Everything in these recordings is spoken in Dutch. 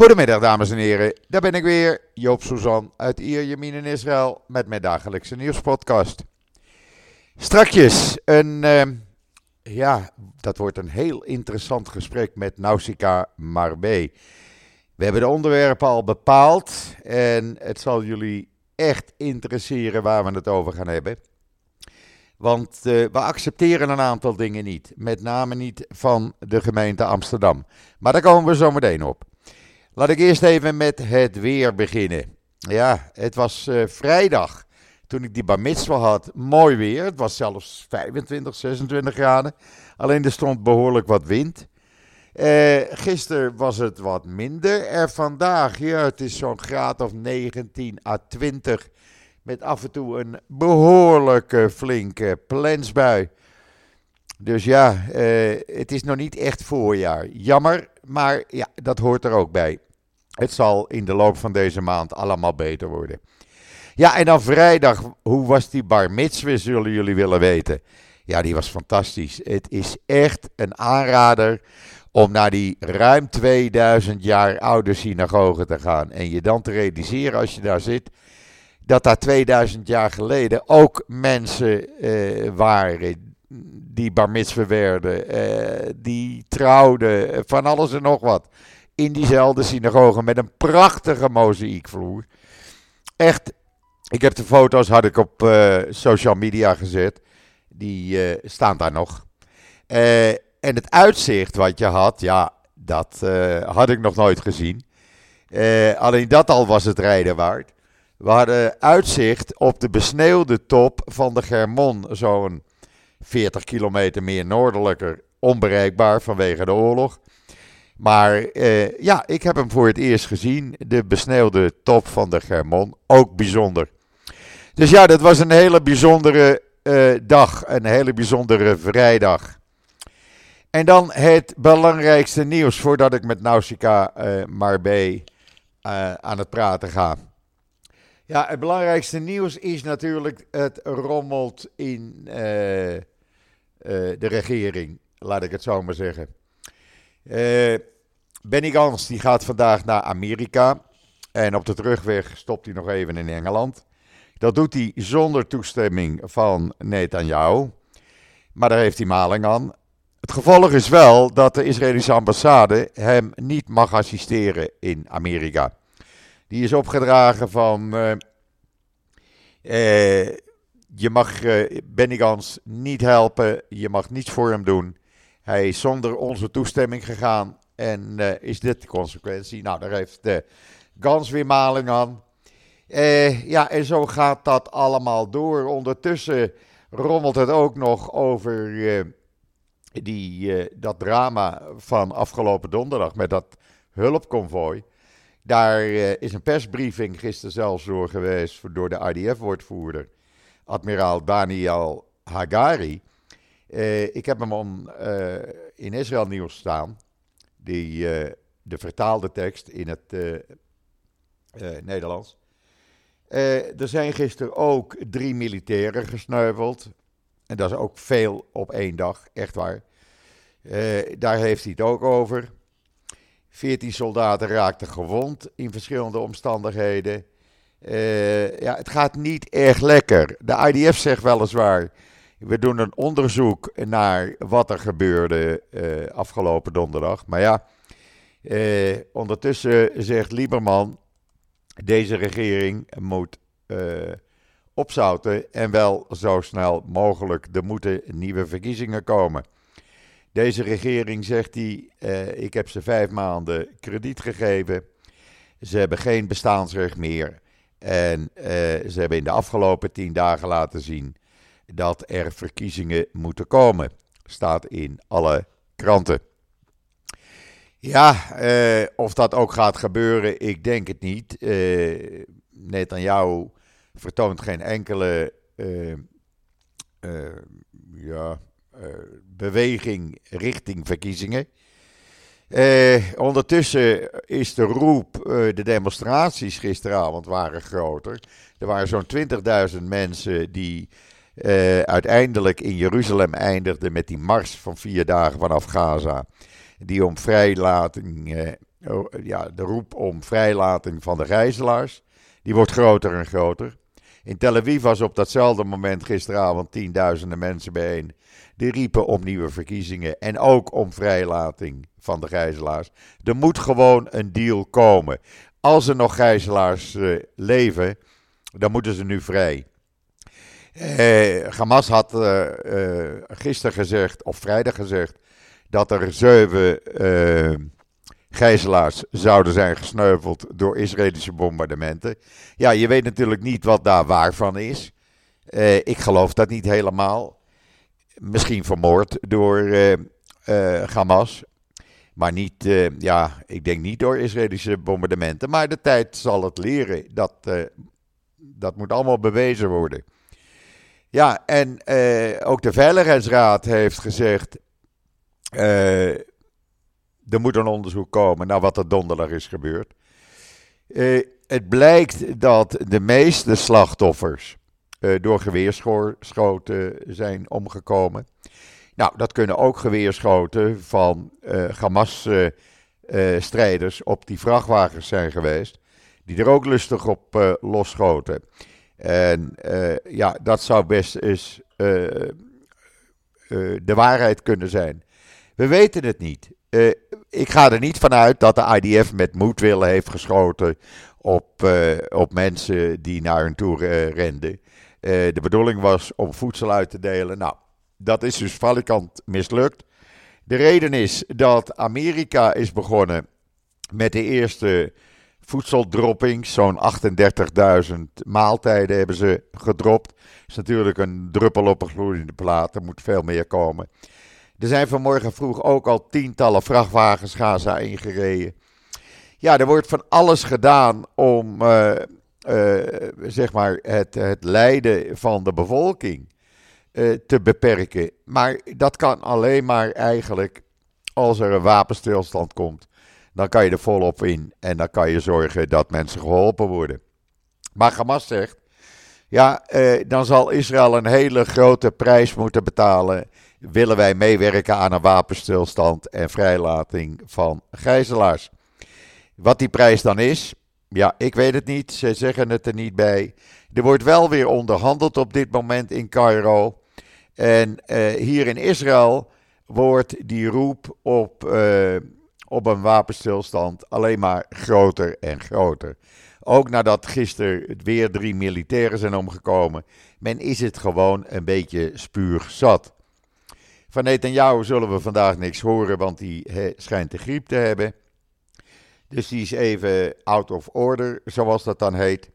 Goedemiddag dames en heren, daar ben ik weer, Joop Suzan uit Ierjemien in Israël met mijn dagelijkse nieuwspodcast. Strakjes, een, uh, ja, dat wordt een heel interessant gesprek met Nausicaa Marbe. We hebben de onderwerpen al bepaald en het zal jullie echt interesseren waar we het over gaan hebben. Want uh, we accepteren een aantal dingen niet, met name niet van de gemeente Amsterdam. Maar daar komen we zo meteen op. Laat ik eerst even met het weer beginnen. Ja, het was uh, vrijdag toen ik die bar had. Mooi weer. Het was zelfs 25, 26 graden. Alleen er stond behoorlijk wat wind. Uh, gisteren was het wat minder. En vandaag, ja, het is zo'n graad of 19 à 20. Met af en toe een behoorlijke flinke plensbui. Dus ja, uh, het is nog niet echt voorjaar. Jammer, maar ja, dat hoort er ook bij. Het zal in de loop van deze maand allemaal beter worden. Ja, en dan vrijdag, hoe was die bar mitzvah, zullen jullie willen weten. Ja, die was fantastisch. Het is echt een aanrader om naar die ruim 2000 jaar oude synagoge te gaan. En je dan te realiseren als je daar zit, dat daar 2000 jaar geleden ook mensen eh, waren die bar werden, eh, die trouwden, van alles en nog wat. In diezelfde synagoge met een prachtige mozaïekvloer. Echt, ik heb de foto's had ik op uh, social media gezet. Die staan daar nog. En het uitzicht wat je had, ja, dat had ik nog nooit gezien. alleen dat al was het rijden waard. We hadden uitzicht op de besneeuwde top van de Germon, zo'n 40 kilometer meer noordelijker, onbereikbaar vanwege de oorlog. Maar uh, ja, ik heb hem voor het eerst gezien. De besneeuwde top van de Germon. Ook bijzonder. Dus ja, dat was een hele bijzondere uh, dag. Een hele bijzondere vrijdag. En dan het belangrijkste nieuws voordat ik met Nausicaa uh, Marbe aan het praten ga. Ja, het belangrijkste nieuws is natuurlijk het rommelt in de regering. Laat ik het zo maar zeggen. Uh, Benny Gans die gaat vandaag naar Amerika. En op de terugweg stopt hij nog even in Engeland. Dat doet hij zonder toestemming van Netanyahu. Maar daar heeft hij maling aan. Het gevolg is wel dat de Israëlische ambassade hem niet mag assisteren in Amerika. Die is opgedragen van. Uh, uh, je mag uh, Benny Gans niet helpen. Je mag niets voor hem doen. Hij is zonder onze toestemming gegaan en is dit de consequentie? Nou, daar heeft de Gans weer maling aan. Ja, en zo gaat dat allemaal door. Ondertussen rommelt het ook nog over die, dat drama van afgelopen donderdag met dat hulpconvooi. Daar is een persbriefing gisteren zelfs door geweest door de IDF-woordvoerder, admiraal Daniel Hagari. ik heb hem on, in Israël nieuws staan die, de vertaalde tekst in het Nederlands. er zijn gisteren ook drie militairen gesneuveld. En dat is ook veel op één dag, echt waar. daar heeft hij het ook over. Veertien soldaten raakten gewond in verschillende omstandigheden. ja, het gaat niet erg lekker. De IDF zegt weliswaar we doen een onderzoek naar wat er gebeurde uh, afgelopen donderdag. Maar ja, uh, ondertussen zegt Lieberman, deze regering moet opzouten en wel zo snel mogelijk. Er moeten nieuwe verkiezingen komen. Deze regering zegt hij, ik heb ze vijf maanden krediet gegeven. Ze hebben geen bestaansrecht meer. En ze hebben in de afgelopen tien dagen laten zien dat er verkiezingen moeten komen. Staat in alle kranten. Ja, eh, of dat ook gaat gebeuren, ik denk het niet. Uh, Netanyahu vertoont geen enkele ja, beweging richting verkiezingen. ondertussen is de roep, de demonstraties gisteravond waren groter. Er waren zo'n 20.000 mensen die uh, uiteindelijk in Jeruzalem eindigde met die mars van vier dagen vanaf Gaza. Die om vrijlating ja, de roep om vrijlating van de gijzelaars, die wordt groter en groter. In Tel Aviv was op datzelfde moment gisteravond tienduizenden mensen bijeen. Die riepen om nieuwe verkiezingen en ook om vrijlating van de gijzelaars. Er moet gewoon een deal komen. Als er nog gijzelaars uh, leven, dan moeten ze nu vrij. Eh, Hamas had uh, uh, gisteren gezegd, of vrijdag gezegd, dat er zeven gijzelaars zouden zijn gesneuveld door Israëlische bombardementen. Ja, je weet natuurlijk niet wat daar waar van is. ik geloof dat niet helemaal. Misschien vermoord door Hamas. Maar niet, ja, ik denk niet door Israëlische bombardementen. Maar de tijd zal het leren. Dat, dat moet allemaal bewezen worden. Ja, en ook de Veiligheidsraad heeft gezegd. Uh, er moet een onderzoek komen naar wat er donderdag is gebeurd. Uh, het blijkt dat de meeste slachtoffers door geweerschoten zijn omgekomen. Nou, dat kunnen ook geweerschoten van Hamas-strijders op die vrachtwagens zijn geweest. Die er ook lustig op losschoten. En uh, ja, dat zou best eens uh, uh, de waarheid kunnen zijn. We weten het niet. Ik ga er niet vanuit dat de IDF met moedwillen heeft geschoten op, op mensen die naar hun toe renden. de bedoeling was om voedsel uit te delen. Nou, dat is dus valikant mislukt. De reden is dat Amerika is begonnen met de eerste voedseldropping. Zo'n 38.000 maaltijden hebben ze gedropt. Dat is natuurlijk een druppel op een gloeiende plaat. Er moet veel meer komen. Er zijn vanmorgen vroeg ook al tientallen vrachtwagens Gaza ingereden. Ja, er wordt van alles gedaan om uh, uh, zeg maar het, het lijden van de bevolking uh, te beperken. Maar dat kan alleen maar eigenlijk als er een wapenstilstand komt dan kan je er volop in en dan kan je zorgen dat mensen geholpen worden. Maar Hamas zegt, ja, eh, dan zal Israël een hele grote prijs moeten betalen. Willen wij meewerken aan een wapenstilstand en vrijlating van gijzelaars? Wat die prijs dan is, ja, ik weet het niet. Ze zeggen het er niet bij. Er wordt wel weer onderhandeld op dit moment in Cairo. En uh, hier in Israël wordt die roep op uh, op een wapenstilstand alleen maar groter en groter. Ook nadat gisteren weer drie militairen zijn omgekomen, men is het gewoon een beetje spuugzat. Van Netanyahu zullen we vandaag niks horen, want die schijnt de griep te hebben. Dus die is even out of order, zoals dat dan heet.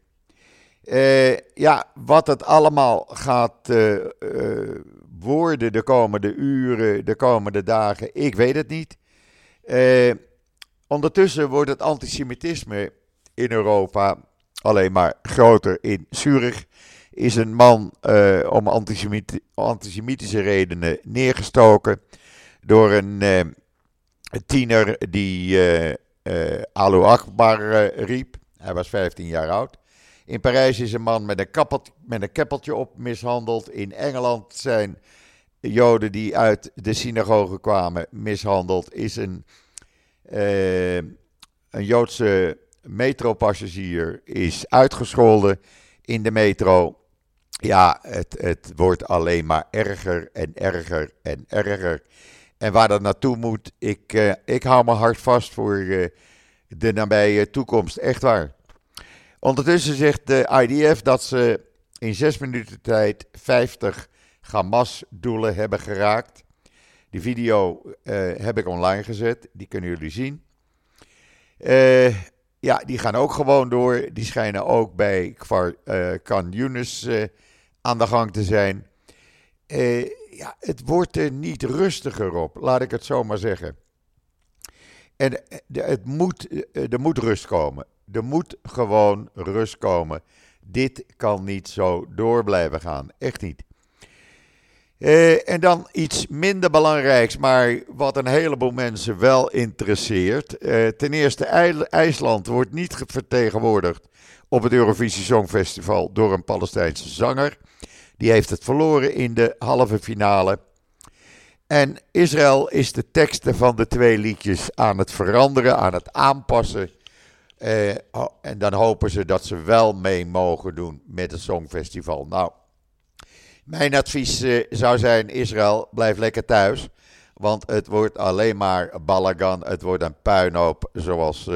Uh, ja, wat het allemaal gaat uh, uh, worden de komende uren, de komende dagen, ik weet het niet. Eh, ondertussen wordt het antisemitisme in Europa alleen maar groter. In Zurich is een man eh, om antisemitische redenen neergestoken door een uh, tiener die uh, Alu Akbar riep. Hij was 15 jaar oud. In Parijs is een man met een, met een keppeltje op mishandeld. In Engeland zijn Joden die uit de synagoge kwamen mishandeld, is een, een Joodse metropassagier is uitgescholden in de metro. Ja, het, het wordt alleen maar erger en erger en erger. En waar dat naartoe moet, ik, uh, ik hou me hard vast voor uh, de nabije toekomst. Echt waar. Ondertussen zegt de IDF dat ze in zes minuten tijd 50 Hamas-doelen hebben geraakt. Die video uh, heb ik online gezet, die kunnen jullie zien. Ja, die gaan ook gewoon door. Die schijnen ook bij Kvar, uh, Yunus aan de gang te zijn. ja, het wordt er niet rustiger op, laat ik het zo maar zeggen. En het moet, er moet rust komen. Er moet gewoon rust komen. Dit kan niet zo door blijven gaan. Echt niet. En dan iets minder belangrijks, maar wat een heleboel mensen wel interesseert. Ten eerste, IJsland wordt niet vertegenwoordigd op het Eurovisie Songfestival door een Palestijnse zanger. Die heeft het verloren in de halve finale. En Israël is de teksten van de twee liedjes aan het veranderen, aan het aanpassen. Eh, en dan hopen ze dat ze wel mee mogen doen met het Songfestival. Nou, mijn advies eh, zou zijn: Israël, blijf lekker thuis. Want het wordt alleen maar balagan. Het wordt een puinhoop, zoals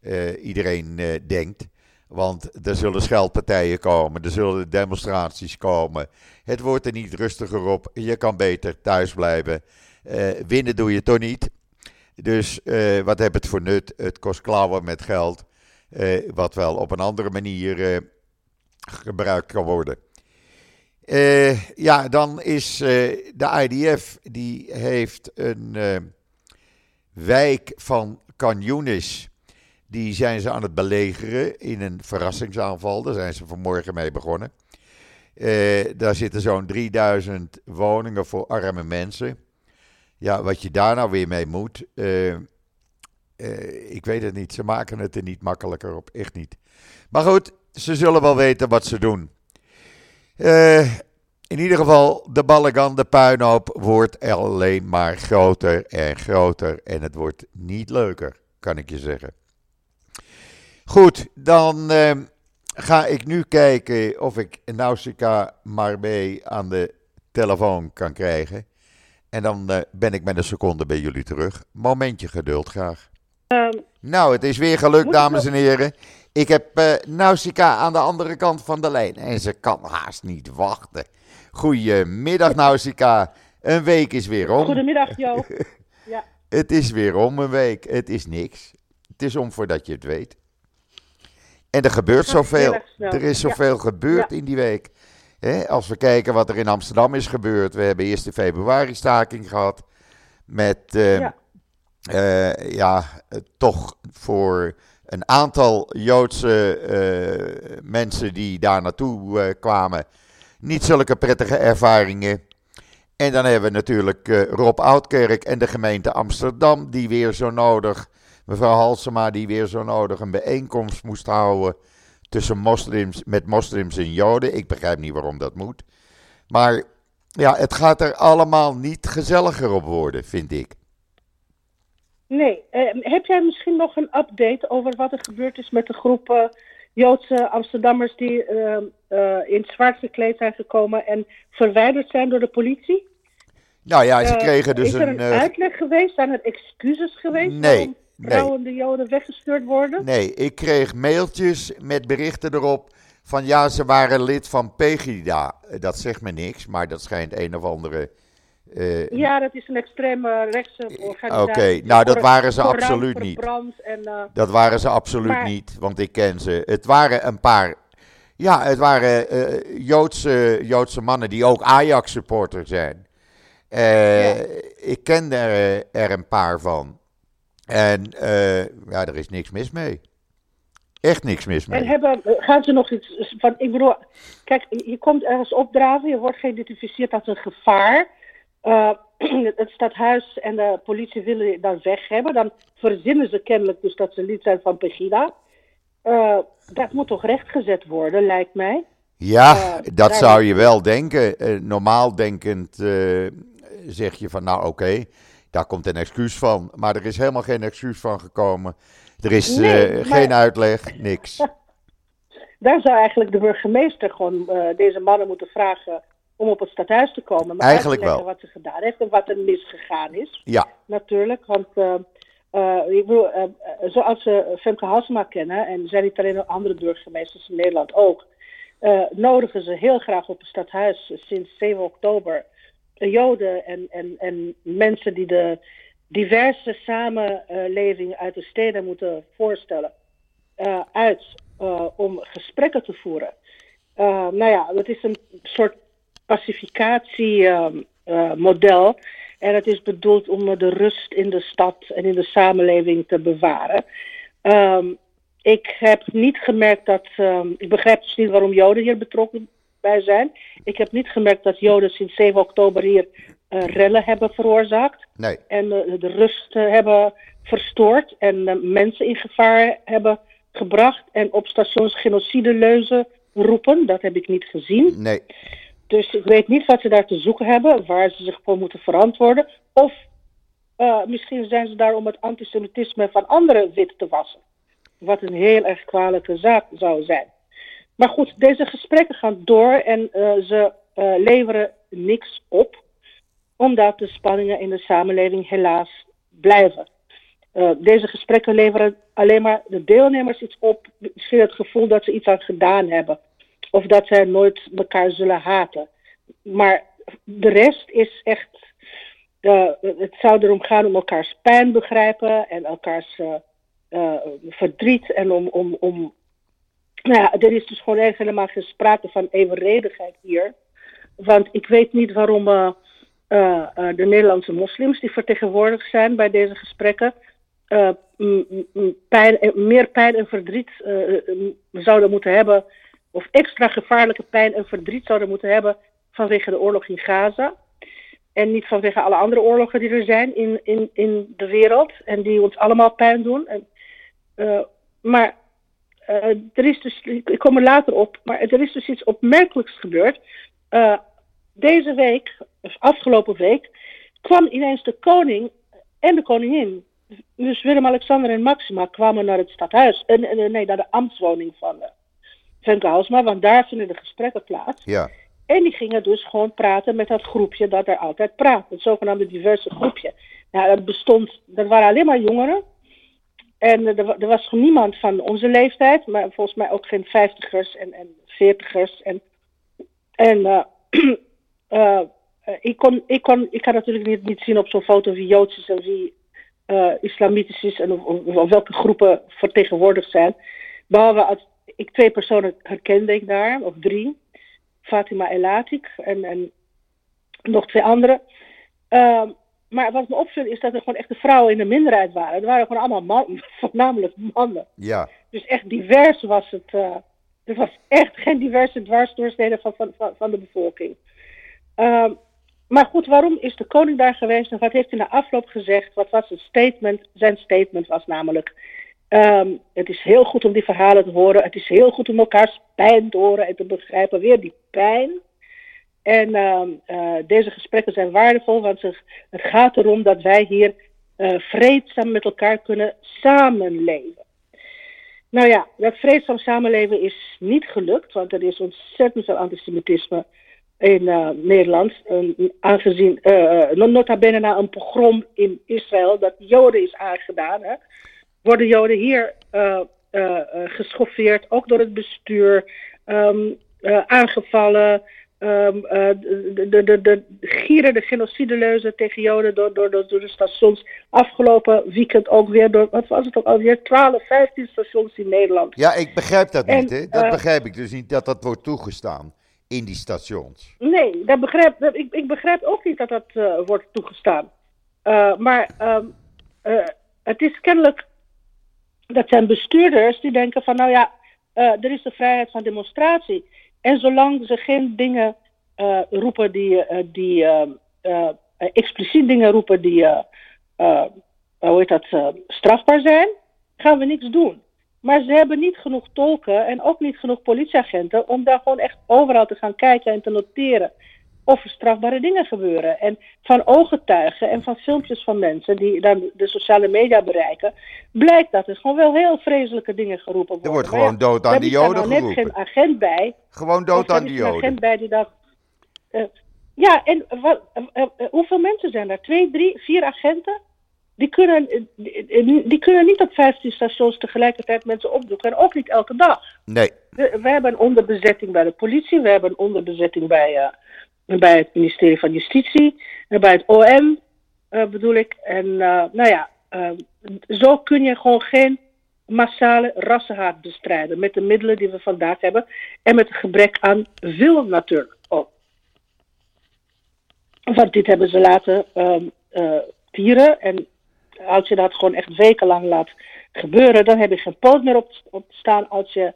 uh, iedereen denkt. Want er zullen scheldpartijen komen, er zullen demonstraties komen. Het wordt er niet rustiger op. Je kan beter thuis blijven. winnen doe je toch niet. Dus uh, wat heb het voor nut? Het kost klauwen met geld, uh, wat wel op een andere manier gebruikt kan worden. ja, dan is de IDF, die heeft een wijk van Canyonis, die zijn ze aan het belegeren in een verrassingsaanval. Daar zijn ze vanmorgen mee begonnen. daar zitten zo'n 3000 woningen voor arme mensen. Ja, wat je daar nou weer mee moet, uh, ik weet het niet. Ze maken het er niet makkelijker op, echt niet. Maar goed, ze zullen wel weten wat ze doen. In ieder geval, de ballegan, de puinhoop, wordt alleen maar groter en groter. En het wordt niet leuker, kan ik je zeggen. Goed, dan ga ik nu kijken of ik Nausicaa Marbé aan de telefoon kan krijgen. En dan uh, ben ik met een seconde bij jullie terug. Momentje geduld graag. Um, nou, het is weer gelukt, dames en heren. Ik heb uh, Nausicaa aan de andere kant van de lijn. En ze kan haast niet wachten. Goedemiddag, Nausicaa. Een week is weer om. Goedemiddag, Jo. Ja. het is weer om een week. Het is niks. Het is om voordat je het weet. En er gebeurt zoveel. Er is zoveel ja. gebeurd ja. in die week als we kijken wat er in Amsterdam is gebeurd. We hebben eerst de februari staking gehad. Met uh, ja. Uh, ja. toch voor een aantal Joodse uh, mensen die daar naartoe kwamen. Niet zulke prettige ervaringen. En dan hebben we natuurlijk Rob Oudkerk en de gemeente Amsterdam, die weer zo nodig, mevrouw Halsema, die weer zo nodig een bijeenkomst moest houden tussen moslims, met moslims en joden. Ik begrijp niet waarom dat moet. Maar ja, het gaat er allemaal niet gezelliger op worden, vind ik. Nee. Eh, heb jij misschien nog een update over wat er gebeurd is met de groep uh, Joodse Amsterdammers die uh, in zwart gekleed zijn gekomen en verwijderd zijn door de politie? Nou ja, ze kregen dus een... Is er een, uitleg geweest? Zijn er excuses geweest? Nee, trouwende Joden weggestuurd worden? Nee, ik kreeg mailtjes met berichten erop van ja, ze waren lid van Pegida. Dat zegt me niks, maar dat schijnt een of andere... Uh, ja, dat is een extreme rechtse organisatie. Oké, nou dat waren ze absoluut niet. En, uh, dat waren ze absoluut maar... niet, want ik ken ze. Het waren een paar... Ja, het waren uh, Joodse, Joodse mannen die ook Ajax-supporter zijn. Ja. Ik ken er, er een paar van. En uh, ja, er is niks mis mee. Echt niks mis mee. En hebben, gaan ze nog iets van, ik bedoel, kijk, je komt ergens opdraven, je wordt geïdentificeerd als een gevaar. Uh, het stadhuis en de politie willen je dan weg hebben. Dan verzinnen ze kennelijk dus dat ze lid zijn van Pegida. Uh, dat moet toch rechtgezet worden, lijkt mij. Ja, dat zou je wel denken. normaal denkend zeg je van, nou oké, daar komt een excuus van. Maar er is helemaal geen excuus van gekomen. Er is uh, geen uitleg, niks. Daar zou eigenlijk de burgemeester gewoon uh, deze mannen moeten vragen om op het stadhuis te komen. Maar eigenlijk wel. wat ze gedaan heeft en wat er misgegaan is. Ja. Natuurlijk, want uh, ik bedoel, zoals we Femke Halsema kennen, en zijn niet alleen andere burgemeesters in Nederland ook, nodigen ze heel graag op het stadhuis sinds 7 oktober Joden en, en, en mensen die de diverse samenleving uit de steden moeten voorstellen, uh, uit uh, om gesprekken te voeren. Uh, nou ja, het is een soort pacificatiemodel. en het is bedoeld om de rust in de stad en in de samenleving te bewaren. Um, ik heb niet gemerkt dat. Um, ik begrijp dus niet waarom Joden hier betrokken bij zijn. Ik heb niet gemerkt dat Joden sinds 7 oktober hier uh, rellen hebben veroorzaakt. Nee. En uh, de rust uh, hebben verstoord en mensen in gevaar hebben gebracht. En op stations genocide leuzen roepen. Dat heb ik niet gezien. Nee. Dus ik weet niet wat ze daar te zoeken hebben, waar ze zich voor moeten verantwoorden. Of misschien zijn ze daar om het antisemitisme van anderen wit te wassen. Wat een heel erg kwalijke zaak zou zijn. Maar goed, deze gesprekken gaan door en uh, ze uh, leveren niks op, omdat de spanningen in de samenleving helaas blijven. Uh, deze gesprekken leveren alleen maar de deelnemers iets op, misschien het gevoel dat ze iets aan gedaan hebben, of dat zij nooit elkaar zullen haten. Maar de rest is echt. Het zou erom gaan om elkaars pijn begrijpen en elkaars verdriet en om, om, om nou ja, er is dus gewoon echt helemaal geen sprake van evenredigheid hier. Want ik weet niet waarom uh, uh, de Nederlandse moslims die vertegenwoordigd zijn bij deze gesprekken meer pijn en verdriet zouden moeten hebben, of extra gevaarlijke pijn en verdriet zouden moeten hebben vanwege de oorlog in Gaza. En niet vanwege alle andere oorlogen die er zijn in, in, in de wereld en die ons allemaal pijn doen. En, maar er is dus, ik kom er later op, maar er is dus iets opmerkelijks gebeurd. Uh, deze week, of afgelopen week, kwam ineens de koning en de koningin. Dus Willem-Alexander en Maxima kwamen naar het stadhuis. Nee, naar de ambtswoning van Femke Halsma, want daar vinden de gesprekken plaats. Ja. En die gingen dus gewoon praten met dat groepje dat er altijd praat. Het zogenaamde diverse groepje. Nou, dat bestond, dat waren alleen maar jongeren. En er, er, was niemand van onze leeftijd, maar volgens mij ook geen vijftigers en, en veertigers. En, en ik, kon, ik, kon, ik kan natuurlijk niet, zien op zo'n foto wie Joods is en wie islamitisch is en of, welke groepen vertegenwoordigd zijn. Behalve als ik twee personen herkende ik daar, of drie. Fatima Elatik en, en nog twee anderen. Uh, maar wat me opviel is dat er gewoon echt de vrouwen in de minderheid waren. Het waren gewoon allemaal mannen, voornamelijk mannen. Ja. Dus echt divers was het. Uh, er was echt geen diverse dwarsdoorsnede van, van, van, van de bevolking. Uh, maar goed, waarom is de koning daar geweest en wat heeft hij na afloop gezegd? Wat was het statement? Zijn statement was namelijk: um, Het is heel goed om die verhalen te horen. Het is heel goed om elkaars pijn te horen en te begrijpen. Weer die pijn. En uh, uh, deze gesprekken zijn waardevol, want het gaat erom dat wij hier uh, vreedzaam met elkaar kunnen samenleven. Nou ja, dat vreedzaam samenleven is niet gelukt, want er is ontzettend veel antisemitisme in Nederland. aangezien, nota bene na een pogrom in Israël dat Joden is aangedaan, hè, worden Joden hier geschoffeerd, ook door het bestuur, um, aangevallen. Um, uh, de, de, de, gieren de genocideleuse tegen Joden door, door, door, de stations. Afgelopen weekend ook weer door, wat was het ook alweer, 12, 15 stations in Nederland. Ja, ik begrijp dat en, niet, hè? Dat uh, begrijp ik dus niet, dat dat wordt toegestaan in die stations. Nee, dat begrijp, dat, ik, ik begrijp ook niet dat dat uh, wordt toegestaan. maar um, het is kennelijk, dat zijn bestuurders die denken van, nou ja, er is de vrijheid van demonstratie. En zolang ze geen dingen uh, roepen die, uh, die uh, expliciet dingen roepen die, hoe heet dat, strafbaar zijn, gaan we niks doen. Maar ze hebben niet genoeg tolken en ook niet genoeg politieagenten om daar gewoon echt overal te gaan kijken en te noteren of er strafbare dingen gebeuren. En van ooggetuigen en van filmpjes van mensen die dan de sociale media bereiken, blijkt dat er gewoon wel heel vreselijke dingen geroepen worden. Er wordt gewoon dood aan die Joden geroepen. Er net geen agent bij. Gewoon dood aan die Joden. Er is een agent bij die dacht. Uh, ja, en wat, uh, uh, hoeveel mensen zijn er? Twee, drie, vier agenten? Die kunnen, die, die kunnen niet op 15 stations tegelijkertijd mensen opdoeken. En ook niet elke dag. Nee. We, we hebben een onderbezetting bij de politie. We hebben een onderbezetting bij bij het ministerie van Justitie, bij het OM uh, bedoel ik. En uh, nou ja, uh, zo kun je gewoon geen massale rassenhaat bestrijden met de middelen die we vandaag hebben en met het gebrek aan wil natuurlijk ook. Want dit hebben ze laten um, vieren en als je dat gewoon echt wekenlang laat gebeuren, dan heb je geen poot meer op, op staan als je,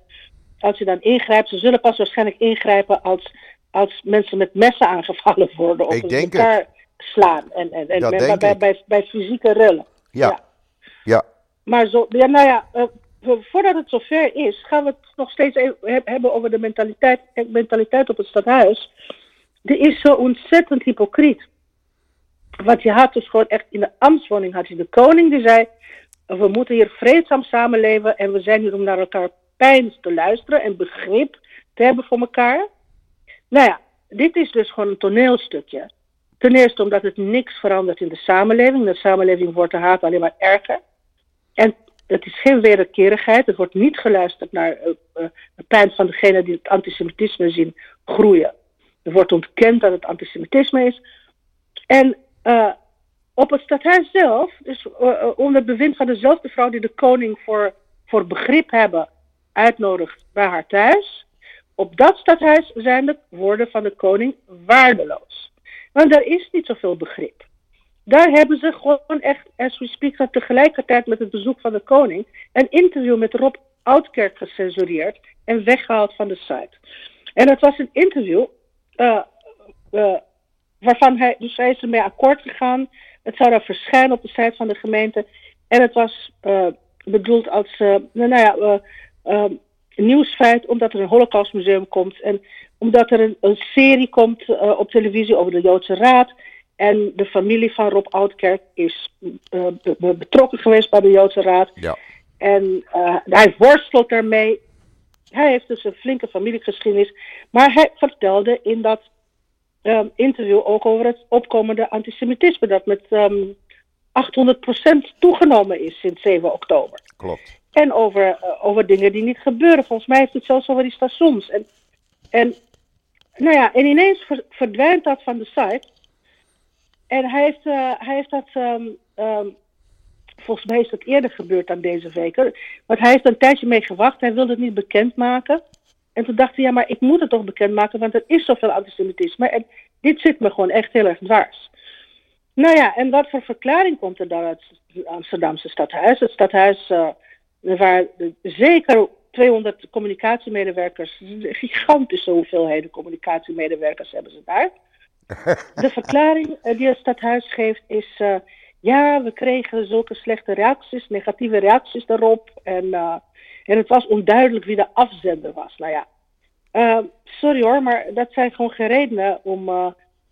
als je dan ingrijpt. Ze zullen pas waarschijnlijk ingrijpen als als mensen met messen aangevallen worden of elkaar het. slaan. En, en, en bij, bij, bij, bij, fysieke rellen. Ja. ja. ja. Maar zo, ja, nou ja, uh, voordat het zover is, gaan we het nog steeds even hebben over de mentaliteit, mentaliteit op het stadhuis. die is zo ontzettend hypocriet. Want je had dus gewoon echt in de ambtswoning had je de koning die zei: we moeten hier vreedzaam samenleven en we zijn hier om naar elkaar pijn te luisteren en begrip te hebben voor elkaar. Nou ja, dit is dus gewoon een toneelstukje. Ten eerste omdat het niks verandert in de samenleving. De samenleving wordt de haat alleen maar erger. En het is geen wederkerigheid. Er wordt niet geluisterd naar uh, uh, de pijn van degene die het antisemitisme zien groeien. Er wordt ontkend dat het antisemitisme is. En uh, op het stadhuis zelf, dus onder bewind van dezelfde vrouw die de koning voor, voor begrip hebben uitnodigt bij haar thuis. Op dat stadhuis zijn de woorden van de koning waardeloos. Want daar is niet zoveel begrip. Daar hebben ze gewoon echt, as we speak, tegelijkertijd met het bezoek van de koning, een interview met Rob Oudkerk gecensureerd en weggehaald van de site. En het was een interview uh, uh, waarvan hij, dus hij is ermee akkoord gegaan. Het zou dan verschijnen op de site van de gemeente. En het was uh, bedoeld als, nou ja, nieuwsfeit omdat er een holocaustmuseum komt. En omdat er een, een serie komt op televisie over de Joodse Raad. En de familie van Rob Oudkerk is uh, betrokken geweest bij de Joodse Raad. Ja. En uh, hij worstelt daarmee. Hij heeft dus een flinke familiegeschiedenis. Maar hij vertelde in dat um, interview ook over het opkomende antisemitisme. Dat met um, 800% toegenomen is sinds 7 oktober. Klopt. En over, uh, over dingen die niet gebeuren. Volgens mij heeft het zelfs over die stations. En, en, nou ja, en ineens verdwijnt dat van de site. En hij heeft, uh, hij heeft dat, um, um, volgens mij is dat eerder gebeurd dan deze week. Want hij heeft een tijdje mee gewacht, hij wilde het niet bekendmaken. En toen dacht hij, ja, maar ik moet het toch bekendmaken, want er is zoveel antisemitisme. En dit zit me gewoon echt heel erg dwars. Nou ja, en wat voor verklaring komt er dan uit het Amsterdamse stadhuis? Het stadhuis, uh, waar zeker 200 communicatiemedewerkers, gigantische hoeveelheden communicatiemedewerkers hebben ze daar. De verklaring die het stadhuis geeft is: uh, ja, we kregen zulke slechte reacties, negatieve reacties daarop. En, uh, en het was onduidelijk wie de afzender was. Nou ja, uh, sorry hoor, maar dat zijn gewoon geen redenen om,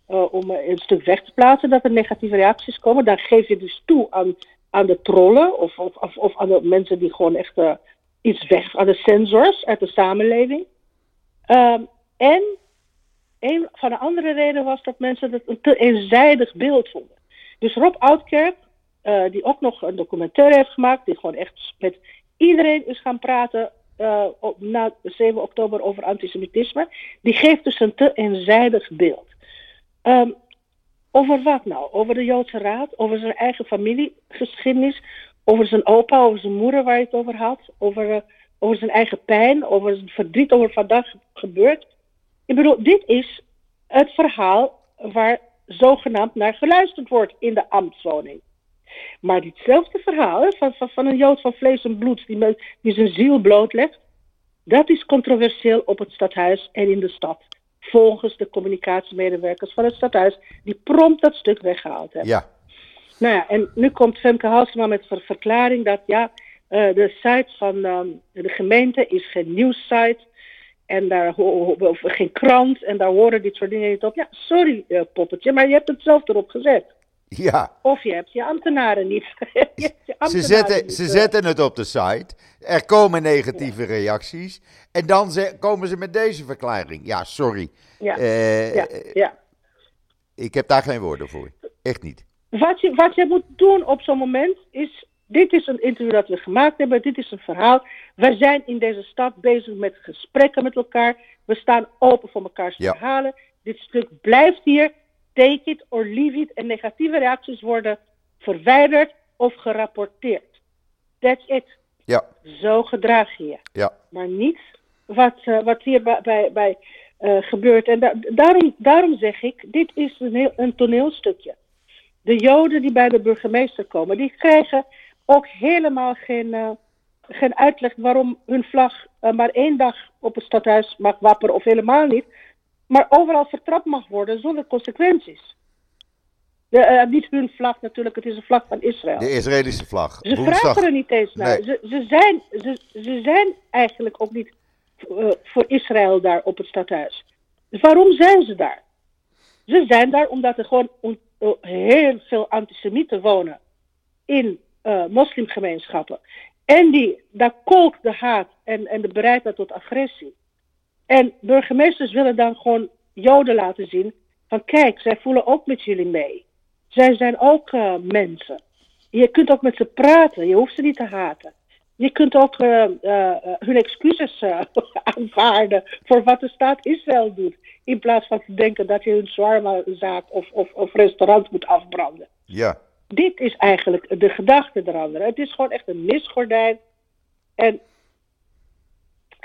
om een stuk weg te plaatsen dat er negatieve reacties komen. Dan geef je dus toe aan, aan de trollen of, of, of, aan de mensen die gewoon echt iets weg, aan de sensors uit de samenleving. en een van de andere redenen was dat mensen het een te eenzijdig beeld vonden. Dus Rob Oudkerk, uh, die ook nog een documentaire heeft gemaakt, die gewoon echt met iedereen is gaan praten uh, op, na 7 oktober over antisemitisme, die geeft dus een te eenzijdig beeld. Um, over wat nou? Over de Joodse Raad, over zijn eigen familiegeschiedenis, over zijn opa, over zijn moeder waar hij het over had, over, uh, over zijn eigen pijn, over zijn verdriet over vandaag gebeurd. Ik bedoel, dit is het verhaal waar zogenaamd naar geluisterd wordt in de ambtswoning. Maar ditzelfde verhaal van, van, van, een Jood van vlees en bloed die, die zijn ziel blootlegt, dat is controversieel op het stadhuis en in de stad. Volgens de communicatiemedewerkers van het stadhuis, die prompt dat stuk weggehaald hebben. Ja. Nou ja, en nu komt Femke Halsema met een verklaring dat ja, uh, de site van um, de gemeente is geen nieuwssite. En daar of geen krant en daar horen dit soort dingen niet op. Ja, sorry uh, poppetje, maar je hebt het zelf erop gezet. Ja. Of je hebt je ambtenaren niet. je je ambtenaren ze zetten, niet, ze zetten het op de site. Er komen negatieve ja. reacties. En dan ze, komen ze met deze verklaring. Ja, sorry. Ja. Uh, ja. ja. Ik heb daar geen woorden voor. Echt niet. Wat je, wat je moet doen op zo'n moment is dit is een interview dat we gemaakt hebben. Dit is een verhaal. We zijn in deze stad bezig met gesprekken met elkaar. We staan open voor elkaars ja. verhalen. Dit stuk blijft hier. Take it or leave it. En negatieve reacties worden verwijderd of gerapporteerd. That's it. Ja. Zo gedraag je je. Ja. Maar niet wat, uh, wat hier bij, bij, bij uh, gebeurt. En da daarom, daarom zeg ik, dit is een, heel, een toneelstukje. De Joden die bij de burgemeester komen, die krijgen ook helemaal geen, uh, geen uitleg waarom hun vlag maar één dag op het stadhuis mag wapperen of helemaal niet, maar overal vertrapt mag worden zonder consequenties. De, uh, niet hun vlag natuurlijk, het is een vlag van Israël. De Israëlische vlag. Ze Woensdag. vragen er niet eens naar. Nee. Ze, ze, zijn, ze, ze zijn eigenlijk ook niet voor Israël daar op het stadhuis. Dus waarom zijn ze daar? Ze zijn daar omdat er gewoon heel veel antisemieten wonen in moslimgemeenschappen. En die, daar kolkt de haat en, en de bereidheid tot agressie. En burgemeesters willen dan gewoon Joden laten zien van kijk, zij voelen ook met jullie mee. Zij zijn ook uh, mensen. Je kunt ook met ze praten, je hoeft ze niet te haten. Je kunt ook uh, uh, hun excuses aanvaarden voor wat de staat Israël doet. In plaats van te denken dat je hun zwarma-zaak of, of, of restaurant moet afbranden. Ja. Dit is eigenlijk de gedachte erachter. Het is gewoon echt een misgordijn. En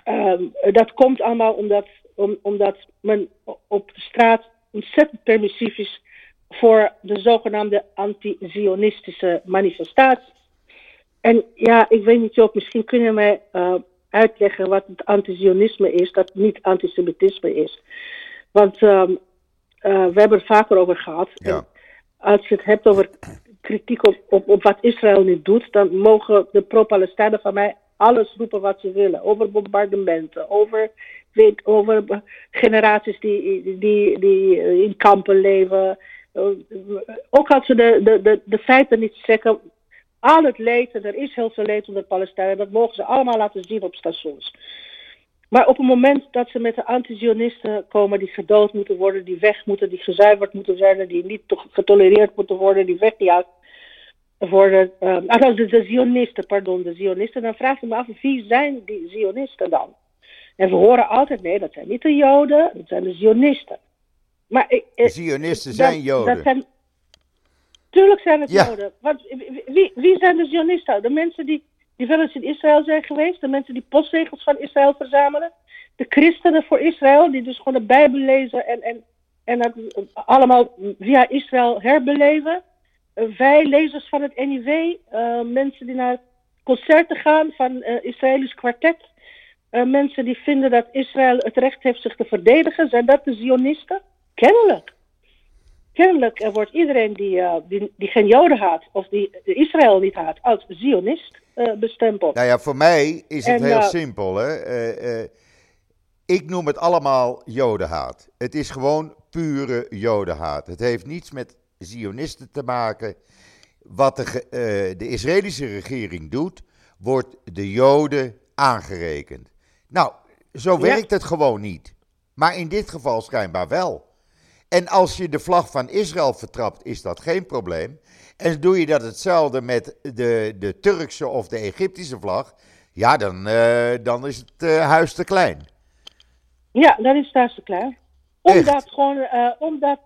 um, dat komt allemaal omdat, om, omdat men op de straat ontzettend permissief is voor de zogenaamde anti-Zionistische manifestaties. En ja, ik weet niet, Joop, misschien kun je mij uh, uitleggen wat het anti-Zionisme is, dat niet antisemitisme is. Want um, uh, we hebben het vaker over gehad. Ja. als je het hebt over kritiek op, op, op wat Israël nu doet, dan mogen de pro-Palestijnen van mij alles roepen wat ze willen. Over bombardementen, over, weet, over generaties die, die, die in kampen leven. Ook als ze de, de, de, feiten niet zeggen, al het leed, er is heel veel leed onder de Palestijnen, dat mogen ze allemaal laten zien op stations. Maar op het moment dat ze met de anti-Zionisten komen, die gedood moeten worden, die weg moeten, die gezuiverd moeten worden, die niet getolereerd moeten worden, die weggejaagd worden. Um, ah, de, de Zionisten, pardon, de Zionisten. Dan vraag ik me af, wie zijn die Zionisten dan? En we horen altijd, nee, dat zijn niet de Joden, dat zijn de Zionisten. Maar, de Zionisten zijn Joden. Dat zijn, tuurlijk zijn het ja. Joden. Want, wie, wie zijn de Zionisten? De mensen die die wel eens in Israël zijn geweest. De mensen die postzegels van Israël verzamelen. De christenen voor Israël, die dus gewoon de Bijbel lezen en, en, en dat allemaal via Israël herbeleven. Uh, wij, lezers van het NIW, uh, mensen die naar concerten gaan van uh, Israëlisch kwartet. mensen die vinden dat Israël het recht heeft zich te verdedigen. Zijn dat de Zionisten? Kennelijk kennelijk wordt iedereen die, die, die, geen Joden haat of die Israël niet haat als Zionist bestempeld. Nou ja, voor mij is het en, heel simpel. Hè? ik noem het allemaal Jodenhaat. Het is gewoon pure Jodenhaat. Het heeft niets met Zionisten te maken. Wat de, de Israëlische regering doet, wordt de Joden aangerekend. Nou, zo werkt ja. het gewoon niet. Maar in dit geval schijnbaar wel. En als je de vlag van Israël vertrapt, is dat geen probleem. En doe je dat hetzelfde met de, de Turkse of de Egyptische vlag, ja, dan, uh, dan is het uh, huis te klein. Ja, dan is het huis te klein. Omdat Echt? gewoon, uh, omdat,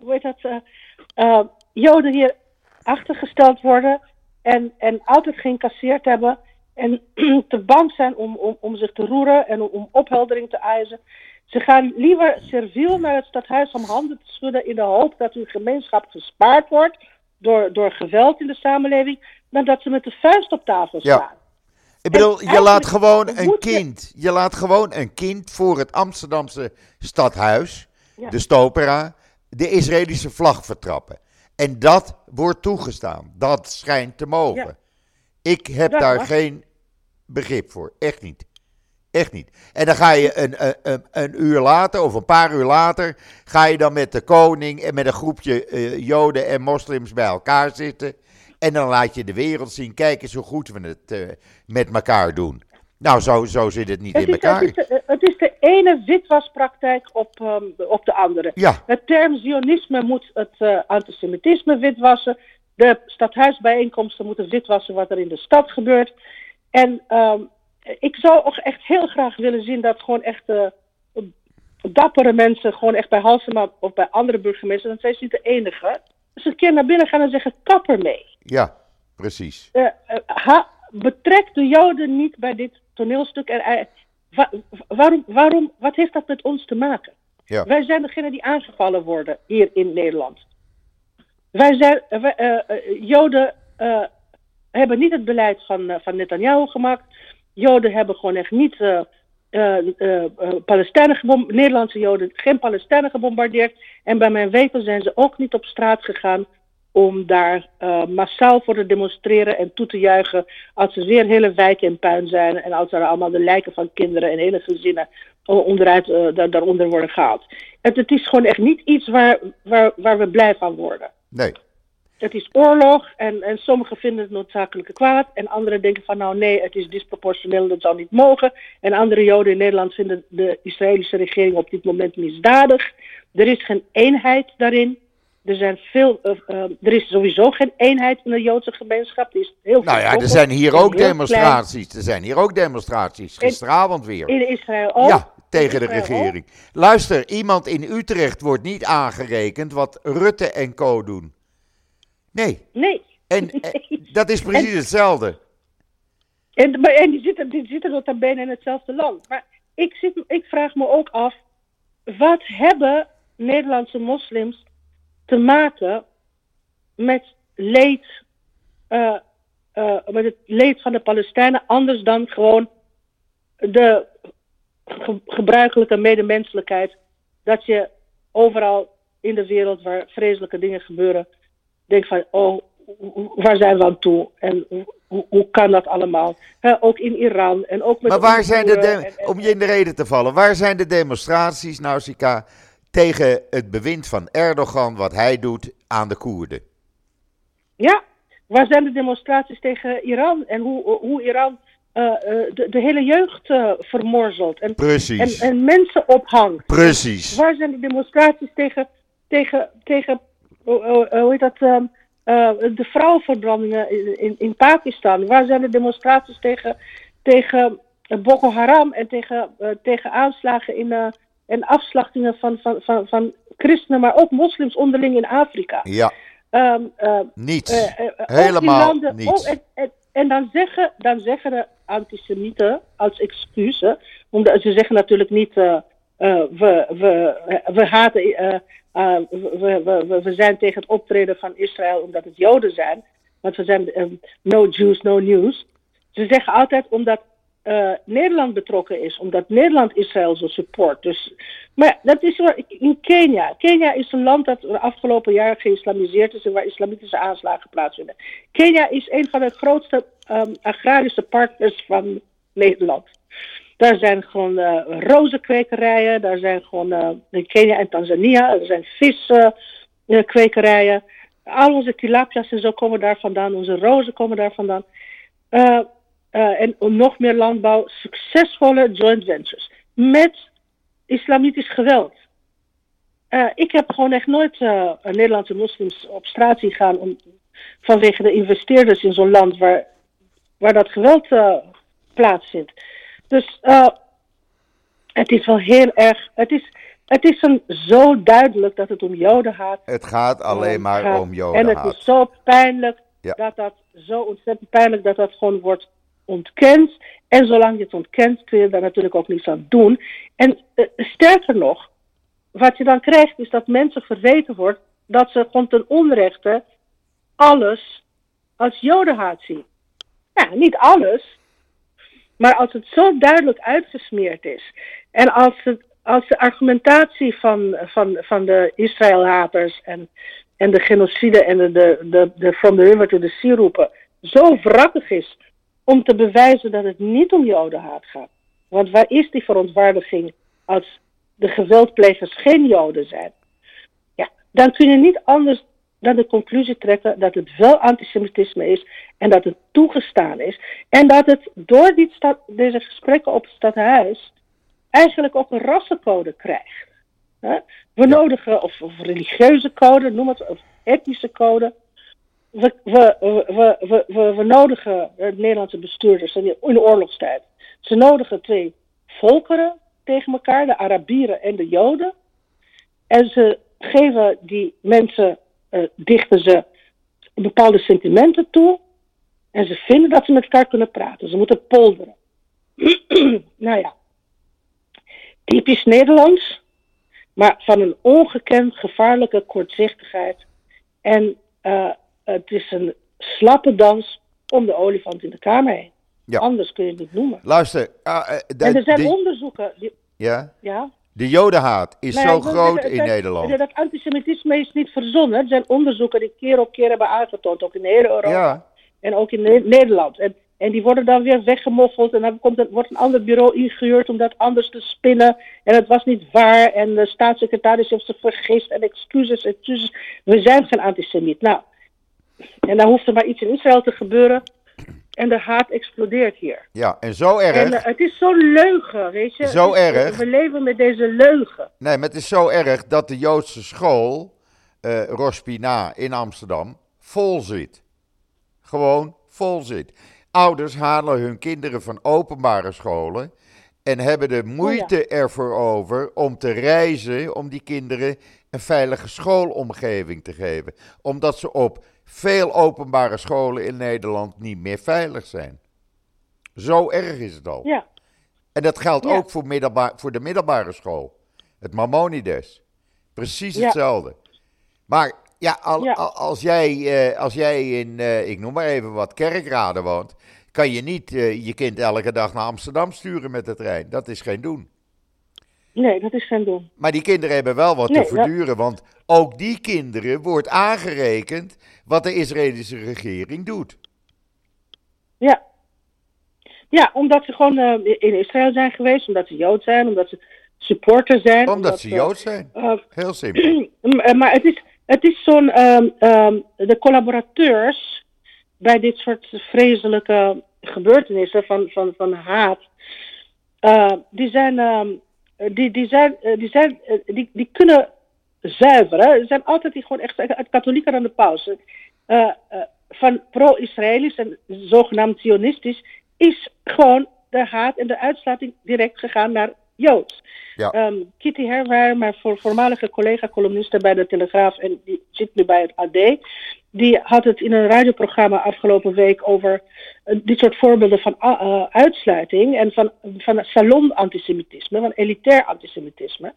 hoe heet dat, Joden hier achtergesteld worden en, en altijd geïncasseerd hebben en te bang zijn om, om, om zich te roeren en om, opheldering te eisen. Ze gaan liever serviel naar het stadhuis om handen te schudden in de hoop dat hun gemeenschap gespaard wordt door, door geweld in de samenleving, dan dat ze met de vuist op tafel staan. Ja. Ik bedoel, je laat gewoon een kind, je laat gewoon een kind voor het Amsterdamse stadhuis, ja. de Stopera, de Israëlische vlag vertrappen. En dat wordt toegestaan. Dat schijnt te mogen. Ja. Ik heb daar geen begrip voor. Echt niet. Echt niet. En dan ga je een, een, een, uur later of een paar uur later, ga je dan met de koning en met een groepje uh, joden en moslims bij elkaar zitten. En dan laat je de wereld zien, kijk eens hoe goed we het uh, met elkaar doen. Nou, zo, zo zit het niet het in is, elkaar. Het is, de, het is de ene witwaspraktijk op, um, op de andere. Ja. Het term Zionisme moet het uh, antisemitisme witwassen. De stadhuisbijeenkomsten moeten witwassen wat er in de stad gebeurt. En um, ik zou ook echt heel graag willen zien dat gewoon echt uh, dappere mensen, gewoon echt bij Halsema of bij andere burgemeesters, dan zijn ze niet de enige, dus een keer naar binnen gaan en zeggen: kapper mee. Ja, precies. Uh, uh, ha, betrek de Joden niet bij dit toneelstuk. En, wa waarom, waarom, wat heeft dat met ons te maken? Ja. Wij zijn degene die aangevallen worden hier in Nederland. Wij zijn, wij, Joden hebben niet het beleid van, van Netanyahu gemaakt. Joden hebben gewoon echt niet uh, uh, uh, Palestijnen Nederlandse Joden geen Palestijnen gebombardeerd. En bij mijn weten zijn ze ook niet op straat gegaan om daar uh, massaal voor te demonstreren en toe te juichen als er weer hele wijken in puin zijn en als er allemaal de lijken van kinderen en hele gezinnen onderuit, uh, daaronder worden gehaald. Het, het, is gewoon echt niet iets waar, waar, waar we blij van worden. Nee. Het is oorlog en, en sommigen vinden het noodzakelijke kwaad en anderen denken van nou nee, het is disproportioneel, dat zal niet mogen. En andere Joden in Nederland vinden de Israëlische regering op dit moment misdadig. Er is geen eenheid daarin. Er, zijn veel, uh, uh, er is sowieso geen eenheid in de Joodse gemeenschap. Is heel nou ja, er zijn hier ook demonstraties. Klein. Er zijn hier ook demonstraties. Gisteravond weer. In Israël ook. Ja, tegen de regering. Ook. Luister, iemand in Utrecht wordt niet aangerekend wat Rutte en Co. doen. Nee. Nee. En, nee. dat is precies en, hetzelfde. En, en die zitten, die zitten nota bene in hetzelfde land. Maar ik, zit, ik vraag me ook af, wat hebben Nederlandse moslims te maken met leed, uh, uh, met het leed van de Palestijnen, anders dan gewoon de ge gebruikelijke medemenselijkheid. Dat je overal in de wereld waar vreselijke dingen gebeuren, denkt van, oh, waar zijn we aan toe? En hoe, hoe kan dat allemaal? ook in Iran en ook met. Maar waar zijn de, en, om je in de reden te vallen, waar zijn de demonstraties, Nausicaa, tegen het bewind van Erdogan, wat hij doet aan de Koerden? Ja, waar zijn de demonstraties tegen Iran en hoe, hoe Iran uh, de, de, hele jeugd uh, vermorzelt en, Precies. En, en, mensen ophangt? Precies. Waar zijn de demonstraties tegen, tegen, tegen hoe heet dat? Um, uh, de vrouwenverbrandingen in, in, in, Pakistan. Waar zijn de demonstraties tegen, tegen Boko Haram en tegen, uh, tegen aanslagen in, uh, en afslachtingen van, van, van, van christenen, maar ook moslims onderling in Afrika? Ja. Um, niets. Helemaal landen, niets. Oh, en, en, en, dan, zeggen, dan zeggen de antisemieten als excuus, omdat ze zeggen natuurlijk niet. we, we, we haten we, we, we, zijn tegen het optreden van Israël omdat het Joden zijn. Want we zijn um, no Jews, no news. Ze zeggen altijd omdat uh, Nederland betrokken is, omdat Nederland Israël zo support. Dus, maar dat is in Kenia. Kenia is een land dat de afgelopen jaren geïslamiseerd is en waar islamitische aanslagen plaatsvinden. Kenia is een van de grootste um, agrarische partners van Nederland. Daar zijn gewoon uh, rozenkwekerijen, daar zijn gewoon uh, in Kenia en Tanzania, er zijn viskwekerijen. Al onze tilapia's en zo komen daar vandaan, onze rozen komen daar vandaan. Uh, en nog meer landbouw, succesvolle joint ventures met islamitisch geweld. ik heb gewoon echt nooit Nederlandse moslims op straat zien gaan om, vanwege de investeerders in zo'n land waar, waar dat geweld plaatsvindt. Dus uh, het is wel heel erg. Het is, het is een, zo duidelijk dat het om Joden gaat. Het gaat alleen maar gaat. om Joden. En het is zo pijnlijk ja. dat dat zo ontzettend pijnlijk dat dat gewoon wordt ontkend. En zolang je het ontkent, kun je daar natuurlijk ook niets aan doen. En uh, sterker nog, wat je dan krijgt, is dat mensen verweten wordt dat ze gewoon ten onrechte alles als jodenhaat zien. Ja, niet alles, maar als het zo duidelijk uitgesmeerd is en als, het, als de argumentatie van, van, van de Israëlhaters en, en de genocide en de, de, de, de From the River to the Sea roepen zo wrakkig is om te bewijzen dat het niet om jodenhaat gaat. Want waar is die verontwaardiging als de geweldplegers geen joden zijn? Ja, dan kun je niet anders dan de conclusie trekken dat het wel antisemitisme is en dat het toegestaan is. En dat het door die stad, deze gesprekken op het stadhuis eigenlijk ook een rassencode krijgt. We nodigen, of, of, religieuze code, noem het, of etnische code. We, nodigen de Nederlandse bestuurders in de oorlogstijd. Ze nodigen twee volkeren tegen elkaar, de Arabieren en de Joden. En ze geven die mensen uh, dichten ze bepaalde sentimenten toe. En ze vinden dat ze met elkaar kunnen praten. Ze moeten polderen. nou ja, typisch Nederlands, maar van een ongekend gevaarlijke kortzichtigheid. En uh, het is een slappe dans om de olifant in de kamer heen. Ja. Anders kun je het niet noemen. Luister. Uh, en er zijn onderzoeken. Die, ja? Ja? De jodenhaat is zo groot in dat- Nederland. Dat antisemitisme is niet verzonnen. Er zijn onderzoeken die keer op keer hebben aangetoond, ook in de hele Europa. Ja, En ook in Ne- Nederland. En, en die worden dan weer weggemoffeld. En dan komt wordt een ander bureau ingehuurd om dat anders te spinnen. En het was niet waar. En de staatssecretaris heeft zich vergist. En excuses, excuses. We zijn geen antisemiet. Nou, en dan hoeft er maar iets in Israël te gebeuren. En de haat explodeert hier. ja, en zo erg. En eh, het is zo'n leugen, weet je. Zo Het erg. We leven met deze leugen. Nee, maar het is zo erg dat de Joodse school, eh Rosh Pina in Amsterdam, vol zit. Gewoon vol zit. Ouders halen hun kinderen van openbare scholen en hebben de moeite ervoor over om te reizen om die kinderen een veilige schoolomgeving te geven. Omdat ze op veel openbare scholen in Nederland niet meer veilig zijn. Zo erg is het al. Ja, En dat geldt Ja. ook voor, middelbaar, voor de middelbare school. Het Maimonides. Precies Ja. hetzelfde. Maar ja, al- Ja. al- als, jij, eh, als jij in, eh, ik noem maar even wat, kerkraden woont, kan je niet eh, je kind elke dag naar Amsterdam sturen met de trein. Dat is geen doen. nee, dat is geen doen. Maar die kinderen hebben wel wat Nee, te dat- verduren, want ook die kinderen wordt aangerekend wat de Israëlische regering doet. Ja. Ja, omdat ze gewoon eh, in Israël zijn geweest, omdat ze Jood zijn, omdat ze supporter zijn. Omdat ze eh, Jood zijn. eh, Heel simpel. Eh, Maar het is, het is zo'n. ehm, ehm, de collaborateurs bij dit soort vreselijke gebeurtenissen van, van, van haat. eh, die zijn. ehm, die, die, zijn, eh, die, zijn eh, die, die kunnen zuiveren. Er zijn altijd die gewoon echt het katholieken dan de paus. eh, eh, van pro-Israëlisch en zogenaamd Zionistisch is gewoon de haat en de uitsluiting direct gegaan naar Joods. Ja. Ehm, Kitty Herwaar, mijn voor, voormalige collega-columniste bij de Telegraaf en die zit nu bij het AD, die had het in een radioprogramma afgelopen week over eh, dit soort voorbeelden van ah, eh, uitsluiting en van, van salon-antisemitisme, van elitair antisemitisme,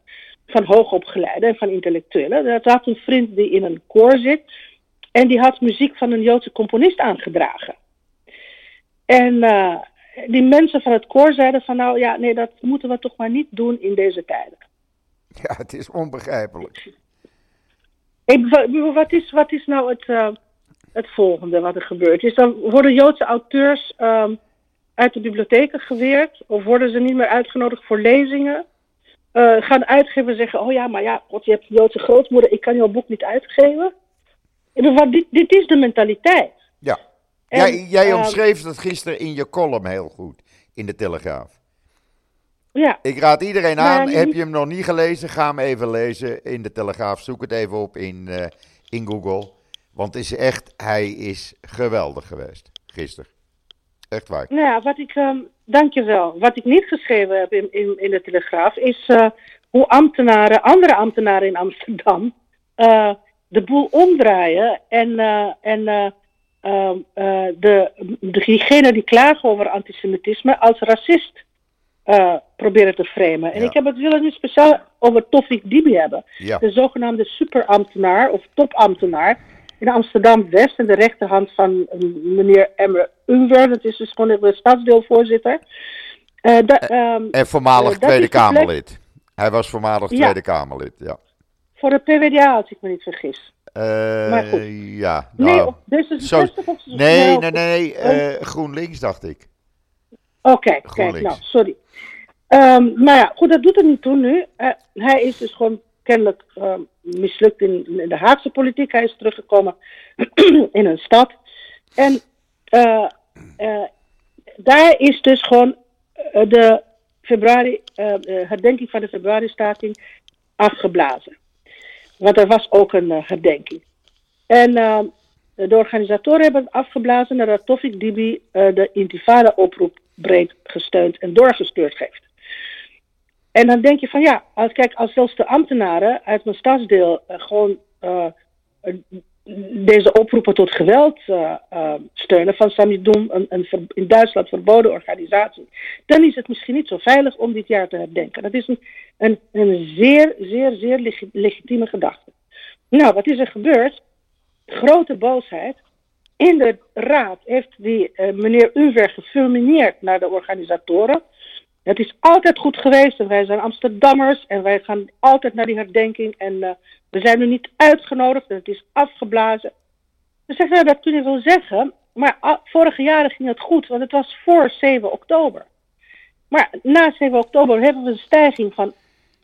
van hoogopgeleide en van intellectuelen. Dat had een vriend die in een koor zit en die had muziek van een Joodse componist aangedragen. En eh, die mensen van het koor zeiden van nou ja, nee, dat moeten we toch maar niet doen in deze tijden. Ja, het is onbegrijpelijk. Ik, wa- wat, is, wat is nou het, eh, het volgende wat er gebeurt? Is dan worden Joodse auteurs ehm, uit de bibliotheken geweerd? Of worden ze niet meer uitgenodigd voor lezingen? Eh, gaan uitgevers zeggen, oh ja, maar ja, God, je hebt een Joodse grootmoeder, ik kan jouw boek niet uitgeven? Dit, dit is de mentaliteit. Ja. En, jij jij ehm, omschreef dat gisteren in je column heel goed, in de Telegraaf. Ja, Ik raad iedereen aan, heb je hem nog niet gelezen, ga hem even lezen in de Telegraaf. Zoek het even op in, eh, in Google. Want het is echt, hij is geweldig geweest, gisteren. Echt waar. Nou ja, wat ik, ehm dankjewel. Wat ik niet geschreven heb in, in, in de Telegraaf is eh, hoe ambtenaren, andere ambtenaren in Amsterdam, eh, de boel omdraaien en, en eh, de, diegenen die klagen over antisemitisme als racist eh, proberen te framen. En Ja. ik heb het willen nu speciaal over Tofik Dibi hebben. Ja, De zogenaamde superambtenaar of topambtenaar in Amsterdam-West en de rechterhand van eh, meneer Emmer Unwer, dat is dus gewoon de stadsdeelvoorzitter. Eh, da- ehm, en voormalig Tweede Kamerlid. Hij was voormalig Ja. Tweede Kamerlid, ja. voor de PvdA, als ik me niet vergis. Maar goed. ja, nee, nou, of D66 zo- of nee, nee, nee, eh, GroenLinks dacht ik. Oké, kijk, nou, sorry. Ehm, maar ja, goed, dat doet er niet toe nu. Eh, hij is dus gewoon kennelijk ehm, mislukt in, in de Haagse politiek. Hij is teruggekomen in een stad. En eh, daar is dus gewoon de februari, herdenking van de februari-staking afgeblazen. Want er was ook een eh, herdenking. En ehm, de organisatoren hebben het afgeblazen nadat Tofik Dibi eh, de intifada-oproep breed gesteund en doorgestuurd heeft. En dan denk je van ja, als, kijk, als zelfs de ambtenaren uit mijn stadsdeel eh, gewoon eh, eh, deze oproepen tot geweld eh, eh, steunen van Samidum, een, een in Duitsland verboden organisatie, dan is het misschien niet zo veilig om dit jaar te herdenken. Dat is een, een, een zeer, zeer, zeer legi- legitieme gedachte. Nou, wat is er gebeurd? Grote boosheid. In de raad heeft die eh, meneer Unver gefulmineerd naar de organisatoren. Het is altijd goed geweest en wij zijn Amsterdammers en wij gaan altijd naar die herdenking en eh, we zijn er niet uitgenodigd en het is afgeblazen. Dus zegt, nou, dat kun je wel zeggen, maar vorige jaren ging het goed, want het was voor 7 oktober. Maar na 7 oktober hebben we een stijging van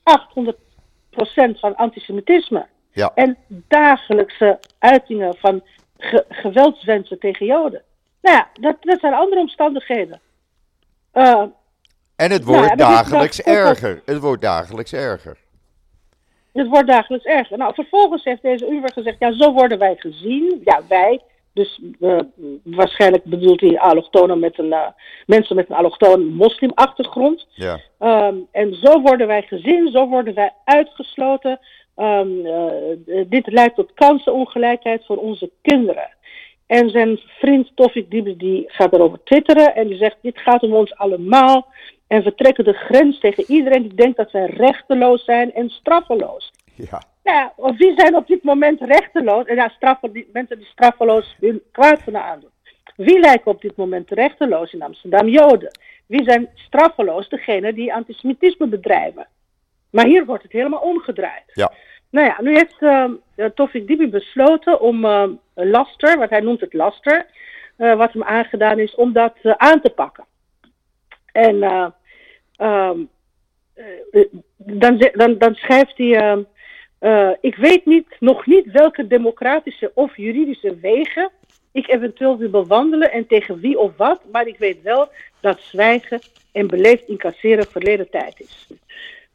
800% van antisemitisme. Ja. En dagelijkse uitingen van ge geweldswensen tegen Joden. Nou ja, dat, dat zijn andere omstandigheden. Uh, en het wordt nou, dagelijks erger. Het wordt dagelijks erger. Het wordt dagelijks erger. Nou, vervolgens heeft deze Uber gezegd, ja, zo worden wij gezien. Ja, wij. Dus uh, waarschijnlijk bedoelt hij allochtonen met een, uh, mensen met een allochtoon moslimachtergrond. Ja. Um, en zo worden wij gezien, zo worden wij uitgesloten. Um, uh, dit leidt tot kansenongelijkheid voor onze kinderen. En zijn vriend Tofik Dibi die gaat erover twitteren en die zegt: Dit gaat om ons allemaal. En we trekken de grens tegen iedereen die denkt dat wij rechteloos zijn en straffeloos. Ja. Nou, of wie zijn op dit moment rechteloos? En ja, straffen, die, mensen die straffeloos hun kwaad kunnen aandoen. Wie lijken op dit moment rechteloos in Amsterdam? Joden. Wie zijn straffeloos? Degene die antisemitisme bedrijven. Maar hier wordt het helemaal omgedraaid. Ja. Nou ja, nu heeft uh, Tofik Dibi besloten om uh, laster, wat hij noemt het laster, uh, wat hem aangedaan is, om dat aan te pakken. En um, dan, dan, dan schrijft hij, ehm, ik weet niet, nog niet welke democratische of juridische wegen ik eventueel wil bewandelen en tegen wie of wat, maar ik weet wel dat zwijgen en beleefd incasseren verleden tijd is.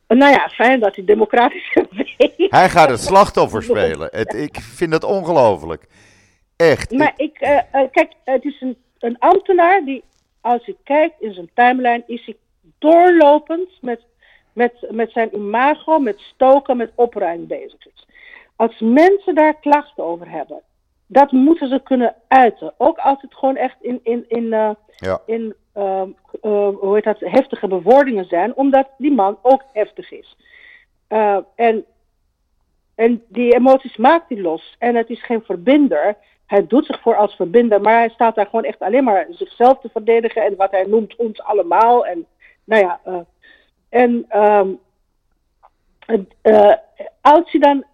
Nou ja, fijn dat hij democratische weg. Hij gaat het slachtoffer spelen. Het, ik vind het ongelooflijk. Echt. Maar ik, uh, kijk, het is een, een ambtenaar die, als je kijkt in zijn timeline, is hij doorlopend met, met, met zijn imago, met stoken, met opruim bezig is. Als mensen daar klachten over hebben, dat moeten ze kunnen uiten. Ook als het gewoon echt in, in, in, uh, ja. in uh, uh, hoe heet dat, heftige bewoordingen zijn, omdat die man ook heftig is. Uh, en, en die emoties maakt hij los. En het is geen verbinder. Hij doet zich voor als verbinder, maar hij staat daar gewoon echt alleen maar zichzelf te verdedigen en wat hij noemt ons allemaal. En nou ja, en um, als hij dan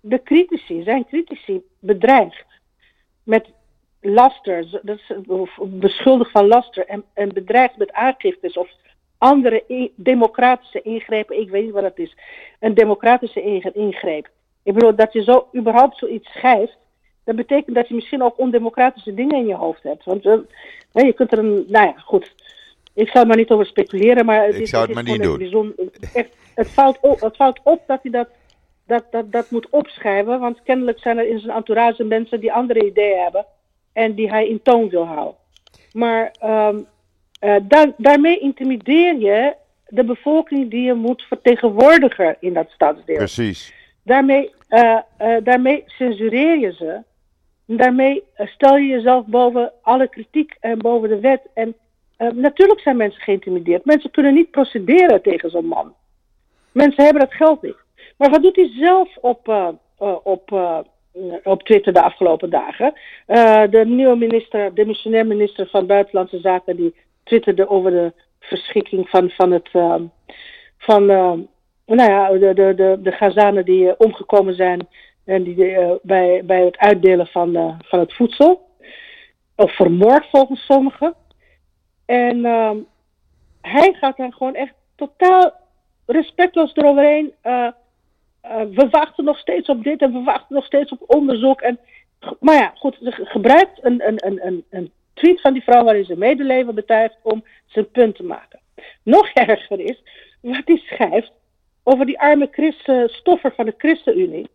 de critici, zijn critici, bedreigt met laster, dat is, of beschuldigd van laster en, en bedreigd met aangiftes of andere democratische ingrepen, ik weet niet wat dat is, een democratische ingreep. Ik bedoel, dat je zo überhaupt zoiets schrijft, dat betekent dat je misschien ook ondemocratische dingen in je hoofd hebt. Want uh, je kunt er een, nou ja, goed. Ik er maar niet over speculeren, maar het ik is, zou het, het maar niet doen. Bijzonder, echt, het, valt op, het valt op dat hij dat, dat, dat, dat moet opschrijven, want kennelijk zijn er in zijn entourage mensen die andere ideeën hebben en die hij in toon wil houden. Maar um, uh, daar, daarmee intimideer je de bevolking die je moet vertegenwoordigen in dat stadsdeel. Precies. Daarmee, uh, uh, daarmee censureer je ze. Daarmee stel je jezelf boven alle kritiek en boven de wet. En natuurlijk zijn mensen geïntimideerd. Mensen kunnen niet procederen tegen zo'n man. Mensen hebben dat geld niet. Maar wat doet hij zelf op, op op Twitter de afgelopen dagen. De nieuwe minister, de missionair minister van Buitenlandse Zaken, die twitterde over de verschikking van, van het. Uh, van, nou ja, de, de, de, de Gazanen die omgekomen zijn en die bij, bij het uitdelen van, van het voedsel. Of vermoord volgens sommigen. En ehm, hij gaat dan gewoon echt totaal respectloos eroverheen. Uh, we wachten nog steeds op dit en we wachten nog steeds op onderzoek. En, maar ja, goed, ze gebruikt een, een, een, een tweet van die vrouw waarin ze medeleven betuigt om zijn punt te maken. Nog erger is wat hij schrijft over die arme Christen, stoffer van de ChristenUnie.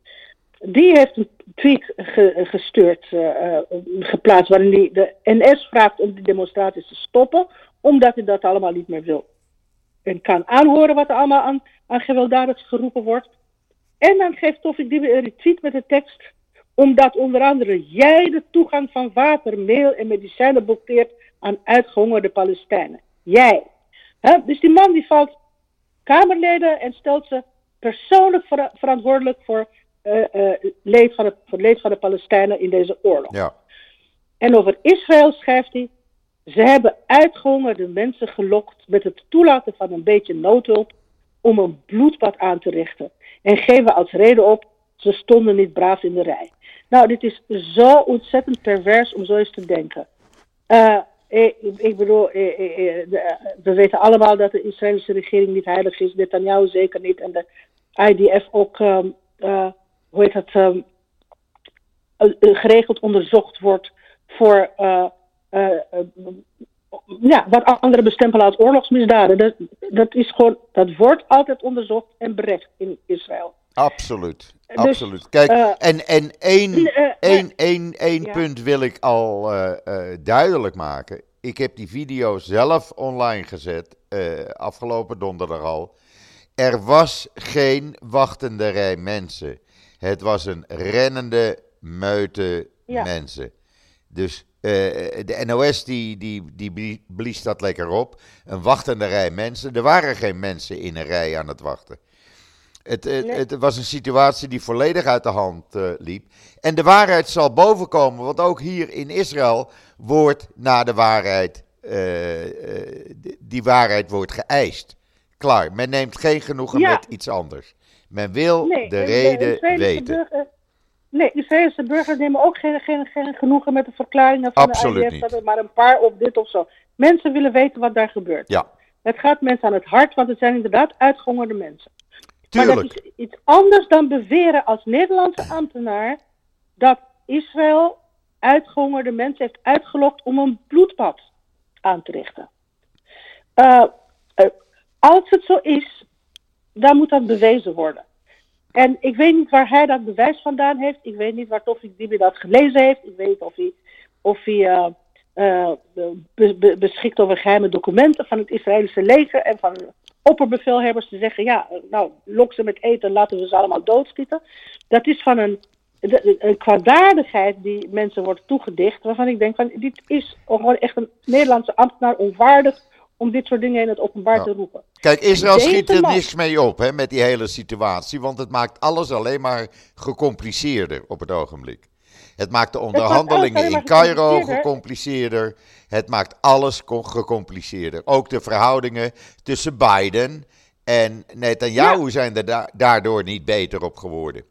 Die heeft een tweet ge, gestuurd, uh, geplaatst, waarin hij de NS vraagt om die demonstraties te stoppen, omdat hij dat allemaal niet meer wil. En kan aanhoren wat er allemaal aan, aan geroepen wordt. En dan geeft Tofik Dibi een retweet met de tekst. Omdat onder andere jij de toegang van water, meel en medicijnen blokkeert aan uitgehongerde Palestijnen. Jij. Dus die man die valt Kamerleden en stelt ze persoonlijk ver verantwoordelijk voor, leed van het, voor het leed van de Palestijnen in deze oorlog. Ja. En over Israël schrijft hij. Ze hebben uitgehongerde mensen gelokt met het toelaten van een beetje noodhulp om een bloedbad aan te richten. En geven als reden op, ze stonden niet braaf in de rij. Nou, dit is zo ontzettend pervers om zo eens te denken. Uh, ik, ik, bedoel, we weten allemaal dat de Israëlische regering niet heilig is. Netanyahu zeker niet. En de IDF ook, um, uh, hoe heet dat, um, geregeld onderzocht wordt voor uh, ja, wat anderen bestempelen als oorlogsmisdaden. Dat, dat, is gewoon, dat wordt altijd onderzocht en berecht in Israël. Absoluut. Dus, absoluut. Kijk, uh, en, en één, één, één, één ja. punt wil ik al duidelijk maken. Ik heb die video zelf online gezet, afgelopen donderdag al. Er was geen wachtende rij mensen. Het was een rennende meute ja. mensen. Dus uh, de NOS die, die, die blies dat lekker op. Een wachtende rij mensen. Er waren geen mensen in een rij aan het wachten. Het, het, nee. het was een situatie die volledig uit de hand uh, liep. En de waarheid zal bovenkomen, want ook hier in Israël wordt na de waarheid, uh, die waarheid wordt geëist. Klaar, men neemt geen genoegen ja. met iets anders. Men wil nee, de reden de weten. Burger, nee, de Israëlische burgers nemen ook geen, geen, geen genoegen met de verklaringen van Absoluut de IDF. Dat er maar een paar op dit of zo. Mensen willen weten wat daar gebeurt. Ja. Het gaat mensen aan het hart, want het zijn inderdaad uitgehongerde mensen. Tuurlijk. Maar dat is iets anders dan beweren als Nederlandse ambtenaar dat Israël uitgehongerde mensen heeft uitgelokt om een bloedbad aan te richten. Uh, uh, als het zo is, dan moet dat bewezen worden. En ik weet niet waar hij dat bewijs vandaan heeft. Ik weet niet waar Tofik Dibi dat gelezen heeft. Ik weet niet of hij, of hij be, be, beschikt over geheime documenten van het Israëlische leger en van opperbevelhebbers te zeggen: ja, nou, lok ze met eten, laten we ze allemaal doodschieten. Dat is van een, een kwaadaardigheid die mensen wordt toegedicht, waarvan ik denk: van dit is gewoon echt een Nederlandse ambtenaar onwaardig om dit soort dingen in het openbaar te roepen. Kijk, Israël schiet er niks mee op hè, met die hele situatie, want het maakt alles alleen maar gecompliceerder op het ogenblik. Het maakt de onderhandelingen in Cairo gecompliceerder. Het maakt alles gecompliceerder. Ook de verhoudingen tussen Biden en Netanyahu ja. zijn er da daardoor niet beter op geworden.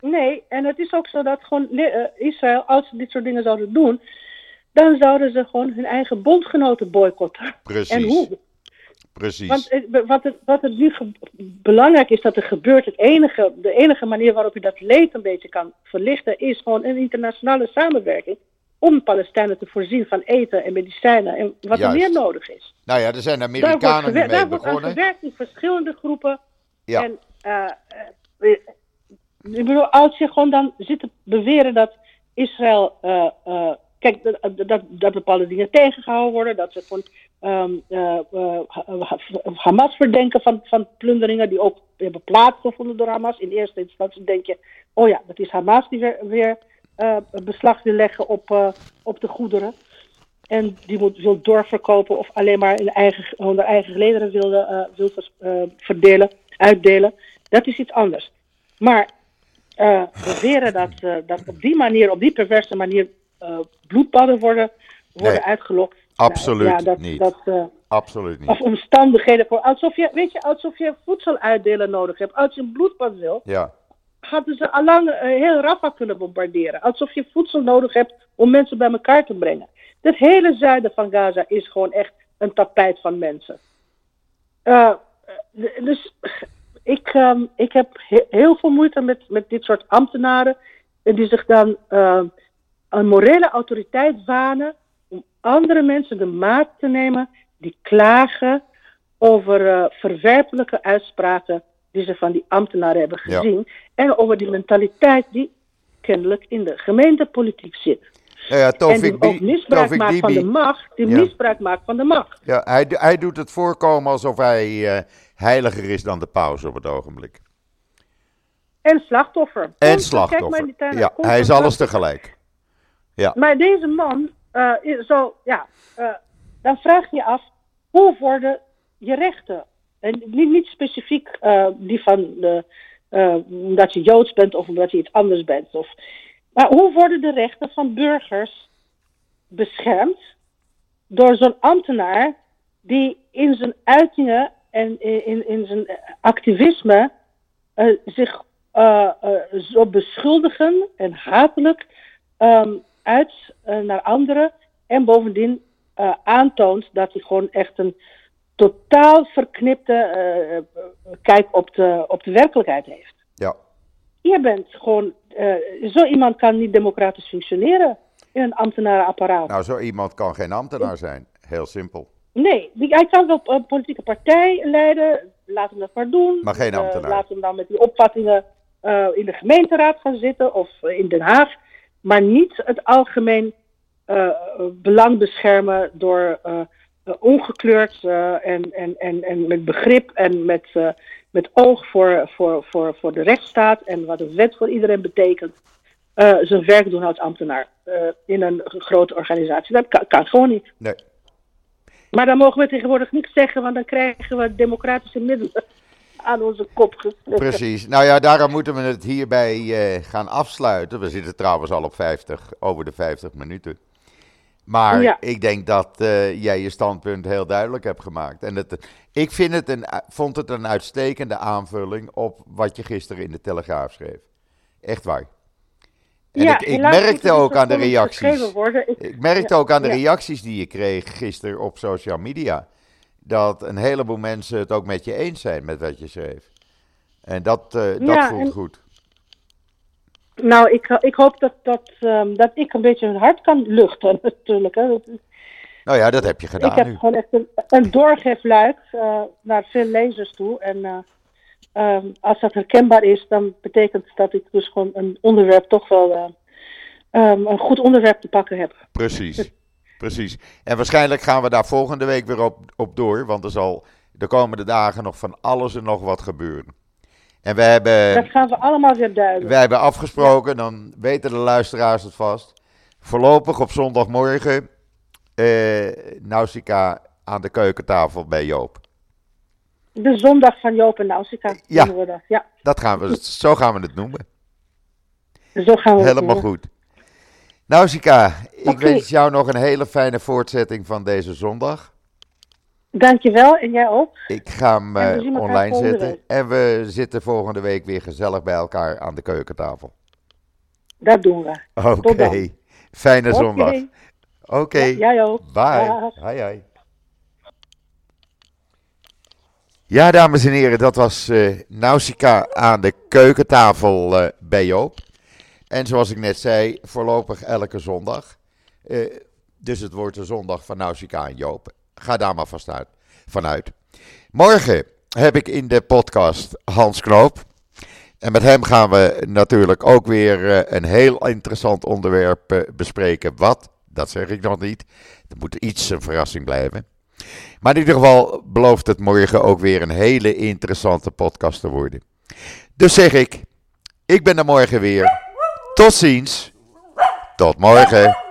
Nee, en het is ook zo dat gewoon uh, Israël, als ze dit soort dingen zouden doen, dan zouden ze gewoon hun eigen bondgenoten boycotten. Precies. En hoe? Precies. Want wat het, wat het nu belangrijk is dat er gebeurt, het enige, de enige manier waarop je dat leed een beetje kan verlichten, is gewoon een internationale samenwerking om Palestijnen te voorzien van eten en medicijnen en wat Juist. er meer nodig is. Nou ja, er zijn Amerikanen daar wordt, mee daar begonnen. wordt aan gewerkt in verschillende groepen. Ja. En uh, ik bedoel, als je gewoon dan zit te beweren dat Israël uh, Kijk, dat, dat, bepaalde dingen tegengehouden worden. Dat ze gewoon um, uh, uh, Hamas verdenken van, van plunderingen die ook hebben plaatsgevonden door Hamas. In eerste instantie denk je, oh ja, dat is Hamas die weer, uh, beslag wil leggen op, op de goederen. En die moet, wil doorverkopen of alleen maar in eigen, onder eigen gelederen wil, wil verdelen, uitdelen. Dat is iets anders. Maar beweren dat, dat op die manier, op die perverse manier uh, bloedbadden worden, worden Nee. uitgelokt. Absoluut Nou, ja, dat, niet. Dat, uh, Absoluut niet. of omstandigheden voor. Alsof je, weet je, alsof je voedsel uitdelen nodig hebt. Als je een bloedbad wil, Ja, hadden ze allang uh, heel Rafa kunnen bombarderen. Alsof je voedsel nodig hebt om mensen bij elkaar te brengen. Het hele zuiden van Gaza is gewoon echt een tapijt van mensen. Uh, dus ik, um, ik heb he heel veel moeite met, met dit soort ambtenaren. Die zich dan uh, een morele autoriteit wanen om andere mensen de maat te nemen die klagen over uh, verwerpelijke uitspraken die ze van die ambtenaren hebben gezien. Ja. En over die mentaliteit die kennelijk in de gemeentepolitiek zit. Ja, ja, en die ook misbruik maakt van de macht, die misbruik maakt van de macht. Ja, hij, hij doet het voorkomen alsof hij uh, heiliger is dan de paus op het ogenblik. En slachtoffer. En slachtoffer. Ja, hij is alles tegelijk. Ja. Maar deze man, is zo, ja, uh, dan vraag je af, hoe worden je rechten? En niet, niet specifiek uh, die van de, omdat je Joods bent of omdat je iets anders bent. Of, maar hoe worden de rechten van burgers beschermd door zo'n ambtenaar die in zijn uitingen en in, in, zijn activisme zich zo beschuldigen en hatelijk um, uit naar anderen. En bovendien aantoont dat hij gewoon echt een totaal verknipte kijk op de, op de werkelijkheid heeft. Ja. Je bent gewoon, zo iemand kan niet democratisch functioneren in een ambtenarenapparaat. Nou, zo iemand kan geen ambtenaar zijn. Heel simpel. Nee, hij kan wel een politieke partij leiden. Laat hem dat maar doen. Maar geen ambtenaar. Laat hem dan met die opvattingen uh, in de gemeenteraad gaan zitten of in Den Haag. Maar niet het algemeen uh, belang beschermen door ongekleurd en, en, en, en met begrip en met, met oog voor, voor, voor, voor de rechtsstaat en wat de wet voor iedereen betekent. zijn werk doen als ambtenaar in een grote organisatie. Dat kan, kan gewoon niet. Nee. Maar dan mogen we tegenwoordig niks zeggen, want dan krijgen we democratische middelen aan onze kop. Precies. Nou ja, daarom moeten we het hierbij uh, gaan afsluiten. We zitten trouwens al op 50, over de 50 minuten. Maar ja. ik denk dat uh, jij je standpunt heel duidelijk hebt gemaakt. En het, ik vind het een, vond het een uitstekende aanvulling op wat je gisteren in de Telegraaf schreef. Echt waar. En ja, ik, ik merkte ook aan de reacties. Ik, ik, merkte ja, ook aan de reacties die je kreeg gisteren op social media. Dat een heleboel mensen het ook met je eens zijn met wat je schreef. En dat, uh, dat ja, voelt en, goed. Nou, ik, ik hoop dat, dat, um, dat ik een beetje hun hart kan luchten, natuurlijk. Hè. Nou ja, dat heb je gedaan. Ik heb nu. gewoon echt een, een doorgeefluik uh, naar veel lezers toe. En uh, um, als dat herkenbaar is, dan betekent dat ik dus gewoon een onderwerp toch wel uh, um, een goed onderwerp te pakken heb. Precies, precies. En waarschijnlijk gaan we daar volgende week weer op, op door, want er zal de komende dagen nog van alles en nog wat gebeuren. En we hebben. Dat gaan we allemaal weer duiden. We hebben afgesproken, dan weten de luisteraars het vast. Voorlopig op zondagmorgen. Uh, Nausicaa aan de keukentafel bij Joop. De zondag van Joop en Nausicaa. Ja, we dat. ja. Dat gaan we, zo gaan we het noemen. Zo gaan we Helemaal het goed. Nausicaa, ik wens jou nog een hele fijne voortzetting van deze zondag. Dankjewel en jij ook. Ik ga hem eh, online zetten. week. En we zitten volgende week weer gezellig bij elkaar aan de keukentafel. Dat doen we. Oké, fijne zondag. Oké, Ja, jij ook. bye. Dag. Hoi. Ja, dames en heren, dat was eh Nausicaa aan de keukentafel eh, bij Joop. En zoals ik net zei, voorlopig elke zondag. Eh, dus het wordt de zondag van Nausicaa en Joop. Ga daar maar vast uit, vanuit. Morgen heb ik in de podcast Hans Knoop. En met hem gaan we natuurlijk ook weer eh, een heel interessant onderwerp eh, bespreken. Wat? Dat zeg ik nog niet. Het moet iets een verrassing blijven. Maar in ieder geval belooft het morgen ook weer een hele interessante podcast te worden. Dus zeg ik, ik ben er morgen weer. Tot ziens. Tot morgen.